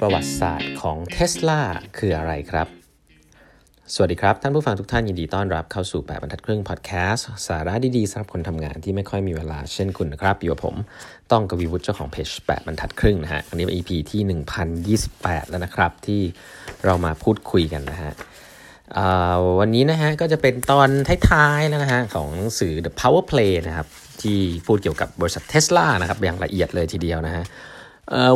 ประวัติศาสตร์ของเท s l a คืออะไรครับ สวัสดีครับ ท่านผู้ฟังทุกท่านยินดีต้อนรับเข้าสู่แบบบรรทัดครึ่งพอดแคสต์สาระดีๆสำหรับคนทำงานที่ไม่ค่อยมีเวลาเช่นคุณนะครับ อยู่กับผมต้องกวีวุฒิเจ้าของเพจแปดบรรทัดครึ่งนะฮะ อันนี้เป็น EP ที่ 1028 แล้วนะครับ ที่เรามาพูดคุยกันนะฮะวันนี้นะฮะก็จะเป็นตอนท้ายๆแล้วนะฮะของหนังสือ The Power Play นะครับที่พูดเกี่ยวกับบริษัทเท s l a นะครับอย่างละเอียดเลยทีเดียวนะฮะ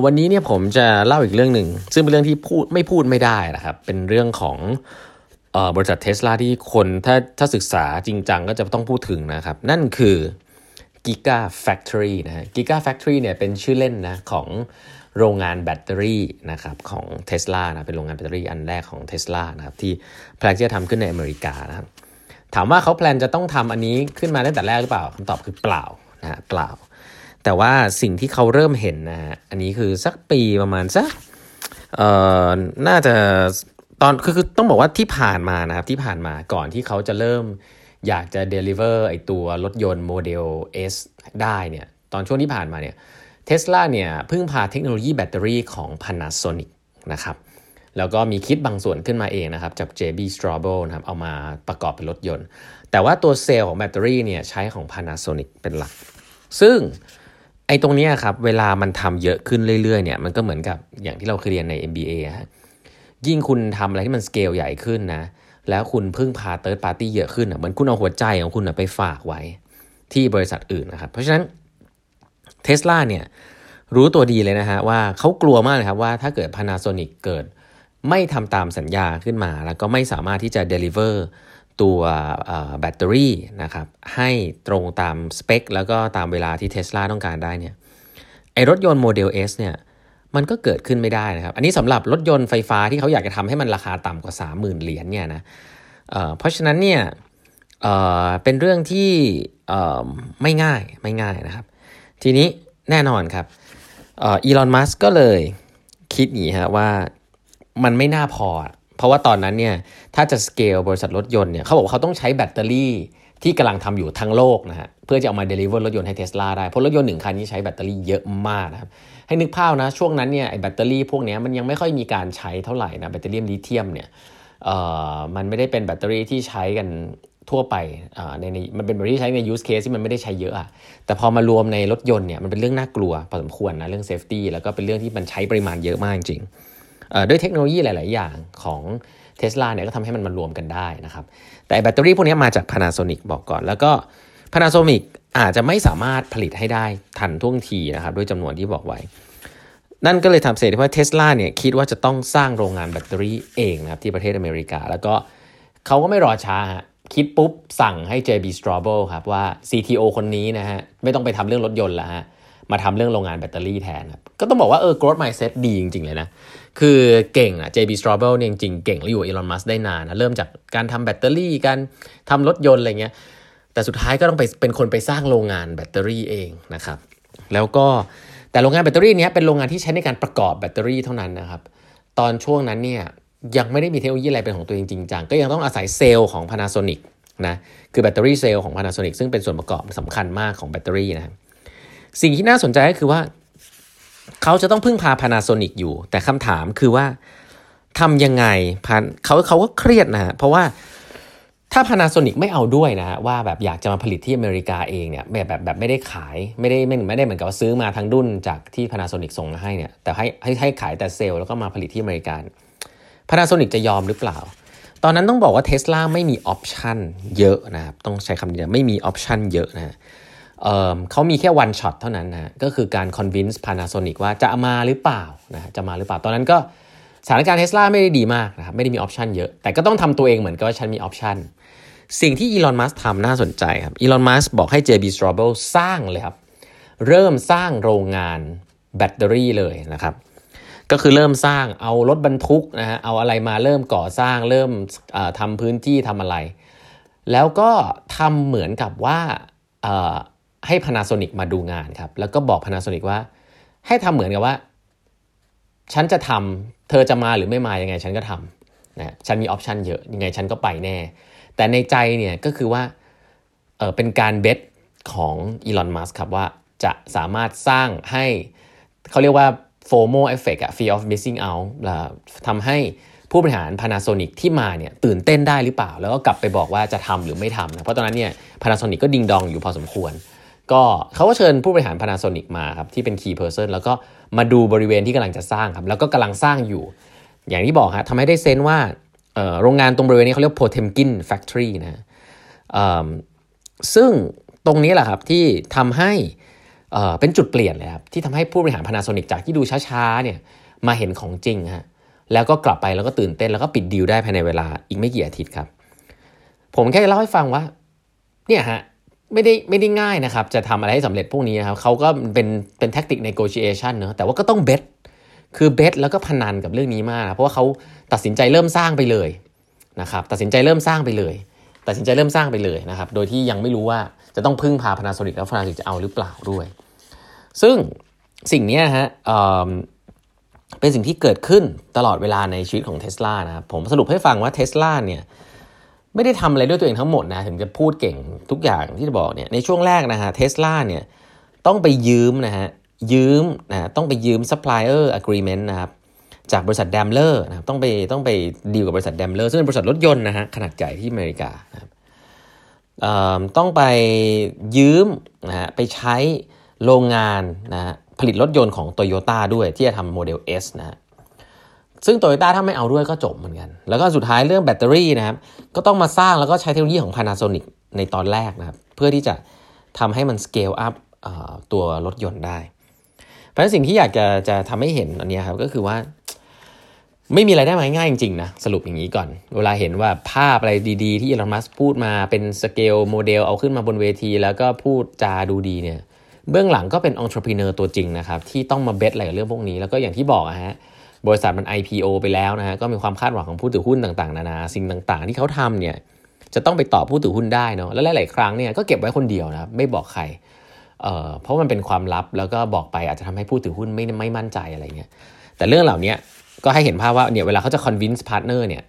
วันนี้เนี่ยผมจะเล่าอีกเรื่องหนึ่ง ซึ่งเป็นเรื่องที่พูดไม่พูดไม่ได้นะครับ เป็นเรื่องของบริษัทเทสลาที่คนถ้าถ้าศึกษาจริงจังก็จะต้องพูดถึงนะครับ นั่นคือ Giga Factory นะฮะ Giga Factory เนี่ยเป็นชื่อเล่นนะของโรงงานแบตเตอรี่นะครับของ t ส l a นะเป็นโรงงานแบตเตอรี่อันแรกของ t ส l a นะครับที่ plan จะทำขึ้นในอเมริกานะครับถามว่าเขา plan จะต้องทำอันนี้ขึ้นมาตั้งแต่แรกหรือเปล่าคำตอบคือเปล่านะเปล่า แต่ว่าสิ่งที่เขาเริ่มเห็นนะฮะอันนี้คือสักปีประมาณสักเอ่อน่าจะตอนคือคือต้องบอกว่าที่ผ่านมานะครับที่ผ่านมาก่อนที่เขาจะเริ่มอยากจะ deliver ไอตัวรถยนต์โมเดล S ได้เนี่ยตอนช่วงที่ผ่านมาเนี่ยเทสลาเนี่ยเพึ่งพาเทคโนโลยีแบตเตอรี่ของ Panasonic นะครับแล้วก็มีคิดบางส่วนขึ้นมาเองนะครับจาก JB Straubel นะครับเอามาประกอบเป็นรถยนต์ แต่ว่าตัวเซลล์ของแบตเตอรี่เนี่ยใช้ของ Panasonic เป็นหลัก ซึ่ง ไอ้ตรงนี้ครับเวลามันทำเยอะขึ้นเรื่อยๆเนี่ยมันก็เหมือนกับอย่างที่เราเคยเรียนใน MBA ฮะยิ่งคุณทำอะไรที่มันสเกลใหญ่ขึ้นนะแล้วคุณพึ่งพา third party เยอะขึ้นอะเหมือนคุณเอาหัวใจของคุณไปฝากไว้ที่บริษัทอื่นนะครับ เพราะฉะนั้นเทสลาเนี่ยรู้ตัวดีเลยนะฮะว่าเขากลัวมากเลยครับว่าถ้าเกิด Panasonic เกิดไม่ทำตามสัญญาขึ้นมา แล้วก็ไม่สามารถที่จะ deliver ตัวแบตเตอรี่นะครับให้ตรงตามสเปค แล้วก็ตามเวลาที่เท s l a ต้องการได้เนี่ยไอรถยนต์โมเดล S เนี่ยมันก็เกิดขึ้นไม่ได้นะครับ อันนี้สำหรับรถยนต์ไฟฟ้าที่เขาอยากจะทำให้มันราคาต่ำกว่า 30,000 เหรียญเนี่ยนะเเพราะฉะนั้นเนี่ยเเป็นเรื่องที่ไม่ง่ายไม่ง่ายนะครับ ทีนี้แน่นอนครับElon Musk ก็เลยคิดอย่างนี้ฮะว่ามันไม่น่าพอ เพราะว่าตอนนั้นเนี่ยถ้าจะสเกลบริษัทรถยนต์เนี่ยเขาบอกว่าเขาต้องใช้แบตเตอรี่ที่กำลังทำอยู่ทั้งโลกนะฮะเพื่อจะเอามา deliver รถยนต์ให้เทสลาได้ เพราะรถยนต์หนึ่งคันนี้ใช้แบตเตอรี่เยอะมากนะครับ ให้นึกภาพนะ ช่วงนั้นเนี่ยไอ้แบตเตอรี่พวกนี้มันยังไม่ค่อยมีการใช้เท่าไหร่นะแบตเตอรี่ลิเธียมเนี่ยเอ่อมันไม่ได้เป็นแบตเตอรี่ที่ใช้กันทั่วไปอ่าในในมันเป็นแบตเตอรี่ใช้ใน use case ที่มันไม่ได้ใช้เยอะอะแต่พอมารวมในรถยนต์เนี่ยมันเป็นเรื่องน่ากลัวพอสมควรนะเรื่อง safety แล้วก็เป็นเรื่องที่มันใช้ปริมาณเยอะมากจริง ด้วยเทคโนโลยีหลาย ๆ อย่างของเทสลาเนี่ยก็ทำให้มันมารวมกันได้นะครับ แต่แบตเตอรี่พวกนี้มาจาก Panasonic บอกก่อน แล้วก็ Panasonic อาจจะไม่สามารถผลิตให้ได้ทันท่วงทีนะครับด้วยจำนวนที่บอกไว้ นั่นก็เลยทำเสร็จว่าเทสลาเนี่ยคิดว่าจะต้องสร้างโรงงานแบตเตอรี่เองนะครับที่ประเทศอเมริกา แล้วก็เขาก็ไม่รอช้าฮะคิดปุ๊บสั่งให้ JB Straubel ครับว่า CTO คนนี้นะฮะไม่ต้องไปทำเรื่องรถยนต์ล้วฮะ มาทำเรื่องโรงงานแบตเตอรี่แทนครับก็ต้องบอกว่าเออ growth mindset ดีจริง ๆ เลยนะ คือเก่งอะ JB Straubel เนี่ยจริงๆเก่งแล้วอยู่อีลอนมัสได้นานนะเริ่มจากการทำแบตเตอรี่การทำรถยนต์อะไรเงี้ยแต่สุดท้ายก็ต้องไปเป็นคนไปสร้างโรงงานแบตเตอรี่เองนะครับแล้วก็แต่โรงงานแบตเตอรี่เนี้ยเป็นโรงงานที่ใช้ในการประกอบแบตเตอรี่เท่านั้นนะครับตอนช่วงนั้นเนี่ยยังไม่ได้มีเทคโนโลยีอะไรเป็นของตัวเองจริงจังก็ยังต้องอาศัยเซลล์ของ Panasonic นะคือแบตเตอรี่เซลล์ของ Panasonic ซึ่งเป็นส่วนประกอบสำคัญมากของแบตเตอรี่นะ สิ่งที่น่าสนใจก็คือว่า เขาจะต้องพึ่งพา Panasonic อยู่ แต่คำถามคือว่าทำยังไงพันเขาเขาก็เครียดนะฮะเพราะว่าถ้า Panasonic ไม่เอาด้วยนะฮะว่าแบบอยากจะมาผลิตที่อเมริกาเองเนี่ยแบบแบบแบบไม่ได้ขายไม่ได้ไม่ไม่ได้เหมือนกับว่าซื้อมาทั้งดุนจากที่ Panasonic ส่งมาให้เนี่ยแต่ให้ให้ให้ขายแต่เซลล์แล้วก็มาผลิตที่อเมริกา Panasonic จะยอมหรือเปล่า ตอนนั้นต้องบอกว่าเท s l a ไม่มี option เยอะนะครับต้องใช้คำนี้ไม่มี option เยอะนะ เขามีแค่ one shot เท่านั้นนะก็คือการ convince Panasonic ว่าจะมาหรือเปล่านะจะมาหรือเปล่า ตอนนั้นก็สถานการณ์เทสลาไม่ได้ดีมากนะครับไม่ได้มี option เยอะ แต่ก็ต้องทำตัวเองเหมือนกับว่าฉันมี option สิ่งที่ Elon Musk ทำน่าสนใจครับ Elon Musk บอกให้ JB Straubel สร้างเลยครับ เริ่มสร้างโรงงานแบตเตอรี่เลยนะครับก็คือเริ่มสร้างเอารถบรรทุกนะฮะเอาอะไรมาเริ่มก่อสร้างเริ่มทำพื้นที่ทำอะไร แล้วก็ทำเหมือนกับว่า ให้ Panasonic มาดูงานครับ แล้วก็บอก Panasonic ว่า ให้ทำเหมือนกับว่า ฉันจะทำเธอจะมาหรือไม่มายังไง ฉันก็ทำนะฉันมีออปชันเยอะยังไงฉันก็ไปแน่ แต่ในใจเนี่ยก็คือว่าเออเป็นการเบสของอีลอนมัสครับว่าจะสามารถสร้างให้เขาเรียกว่า FOMO effect อะ fear of missing out ทำให้ผู้บริหาร Panasonic ที่มาเนี่ยตื่นเต้นได้หรือเปล่า แล้วก็กลับไปบอกว่าจะทำหรือไม่ทำนะเพราะตอนนั้นเนี่ย Panasonic ก็ดิงดองอยู่พอสมควร ก็เขาก็เชิญผู้บริหาร Panasonic มาครับที่เป็น key person แล้วก็มาดูบริเวณที่กำลังจะสร้างครับแล้วก็กำลังสร้างอยู่ อย่างที่บอกฮะทำให้ได้เซนว่าโรงงานตรงบริเวณนี้เขาเรียก Potemkin Factory นะซึ่งตรงนี้แหละครับที่ทำให้เป็นจุดเปลี่ยนเลยครับที่ทำให้ผู้บริหาร Panasonic จากที่ดูช้าๆเนี่ยมาเห็นของจริงฮะแล้วก็กลับไปแล้วก็ตื่นเต้นแล้วก็ปิดดีลได้ภายในเวลาอีกไม่กี่อาทิตย์ครับ ผมแค่เล่าให้ฟังว่าเนี่ยฮะ ไม่ได้ไม่ได้ง่ายนะครับ จะทำอะไรให้สำเร็จพวกนี้นะครับเขาก็เป็นเป็นแท็กติก negotiation เนอะแต่ว่าก็ต้องเบสคือเบสแล้วก็พนันกับเรื่องนี้มาก เพราะว่าเขาตัดสินใจเริ่มสร้างไปเลยนะครับตัดสินใจเริ่มสร้างไปเลย ตัดสินใจเริ่มสร้างไปเลยนะครับโดยที่ยังไม่รู้ว่าจะต้องพึ่งพาพนาโซนิกแล้วพนาโซนิกจะเอาหรือเปล่าด้วย ซึ่งสิ่งนี้ฮะเป็นสิ่งที่เกิดขึ้นตลอดเวลาในชีวิตของเท s l a นะครับผมสรุปให้ฟังว่าเท s l a เนี่ย ไม่ได้ทำอะไรด้วยตัวเองทั้งหมดนะถึงจะพูดเก่งทุกอย่างที่จะบอกเนี่ยในช่วงแรกนะฮะเทสลาเนี่ยต้องไปยืมนะฮะยืมนะต้องไปยืม supplier agreement นะครับจากบริษัท Daimler นะครับต้องไปต้องไปดีลกับบริษัท Daimler ซึ่งเป็นบริษัทรถยนต์นะฮะขนาดใหญ่ที่อเมริกานะครับต้องไปยืมนะฮะไปใช้โรงงานนะฮะผลิตรถยนต์ของ t o y ยต้ด้วยที่จะทำโมเดล S นะฮะ ซึ่งโตโยต้าถ้าไม่เอาด้วยก็จบเหมือนกัน แล้วก็สุดท้ายเรื่องแบตเตอรี่นะครับ ก็ต้องมาสร้างแล้วก็ใช้เทคโนโลยีของ Panasonic ในตอนแรกนะครับ เพื่อที่จะทำให้มัน scale up ตัวรถยนต์ได้ เพราะฉะนั้นสิ่งที่อยากจะจะทำให้เห็นอันนี้ครับก็คือว่า ไม่มีอะไรได้มาง่ายจริงๆนะสรุปอย่างนี้ก่อน เวลาเห็นว่าภาพอะไรดีๆ ที่ Elon Musk พูดมาเป็น scale model เอาขึ้นมาบนเวที แล้วก็พูดจาดูดีเนี่ยเบื้องหลังก็เป็นองค์ประกอบตัวจริงนะครับที่ต้องมา base อะไรกับเรื่องพวกนี้แล้วก็อย่างที่บอกอะฮะ บริษัทมัน IPO ไปแล้วนะฮะก็มีความคาดหวังของผู้ถือหุ้นต่างๆ นานาสิ่งต่างๆ ที่เขาทำเนี่ยจะต้องไปตอบผู้ถือหุ้นได้เนาะแล้วหลาย ๆ ครั้งเนี่ยก็เก็บไว้คนเดียวนะครับไม่บอกใครเอ่อเพราะมันเป็นความลับแล้วก็บอกไปอาจจะทำให้ผู้ถือหุ้นไม่ไม่มั่นใจอะไรเงี้ยแต่เรื่องเหล่านี้ก็ให้เห็นภาพว่าเนี่ยเวลาเขาจะ convince partner เนี่ย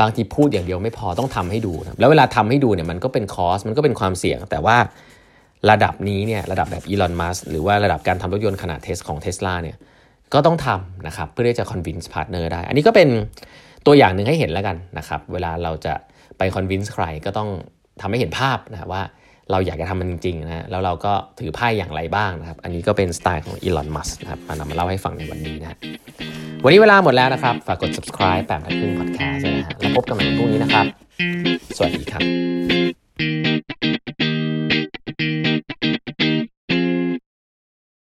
บางทีพูดอย่างเดียวไม่พอต้องทำให้ดูนะแล้วเวลาทำให้ดูเนี่ยมันก็เป็นคอสมันก็เป็นความเสี่ยง แต่ว่าระดับนี้เนี่ยระดับแบบอีลอนมัสหรือว่าระดับการทำรถยนต์ขนาดเทสของเทสลาเนี่ย ก็ต้องทำนะครับเพื่อที่จะ convince partner ได้ อันนี้ก็เป็นตัวอย่างหนึ่งให้เห็นแล้วกันนะครับเวลาเราจะไป convince ใครก็ต้องทำให้เห็นภาพนะว่าเราอยากจะทำมันจริงๆนะแล้วเราก็ถือไพ่อย่างไรบ้างนะครับ อันนี้ก็เป็นสไตล์ของอีลอนมัสนะครับมานำมาเล่าให้ฟังในวันนี้นะวันนี้เวลาหมดแล้วนะครับ ฝากกด subscribe แปดพันครึ่ง podcast นะฮะแล้วพบกันใหม่พรุ่งนี้นะครับ สวัสดีครับ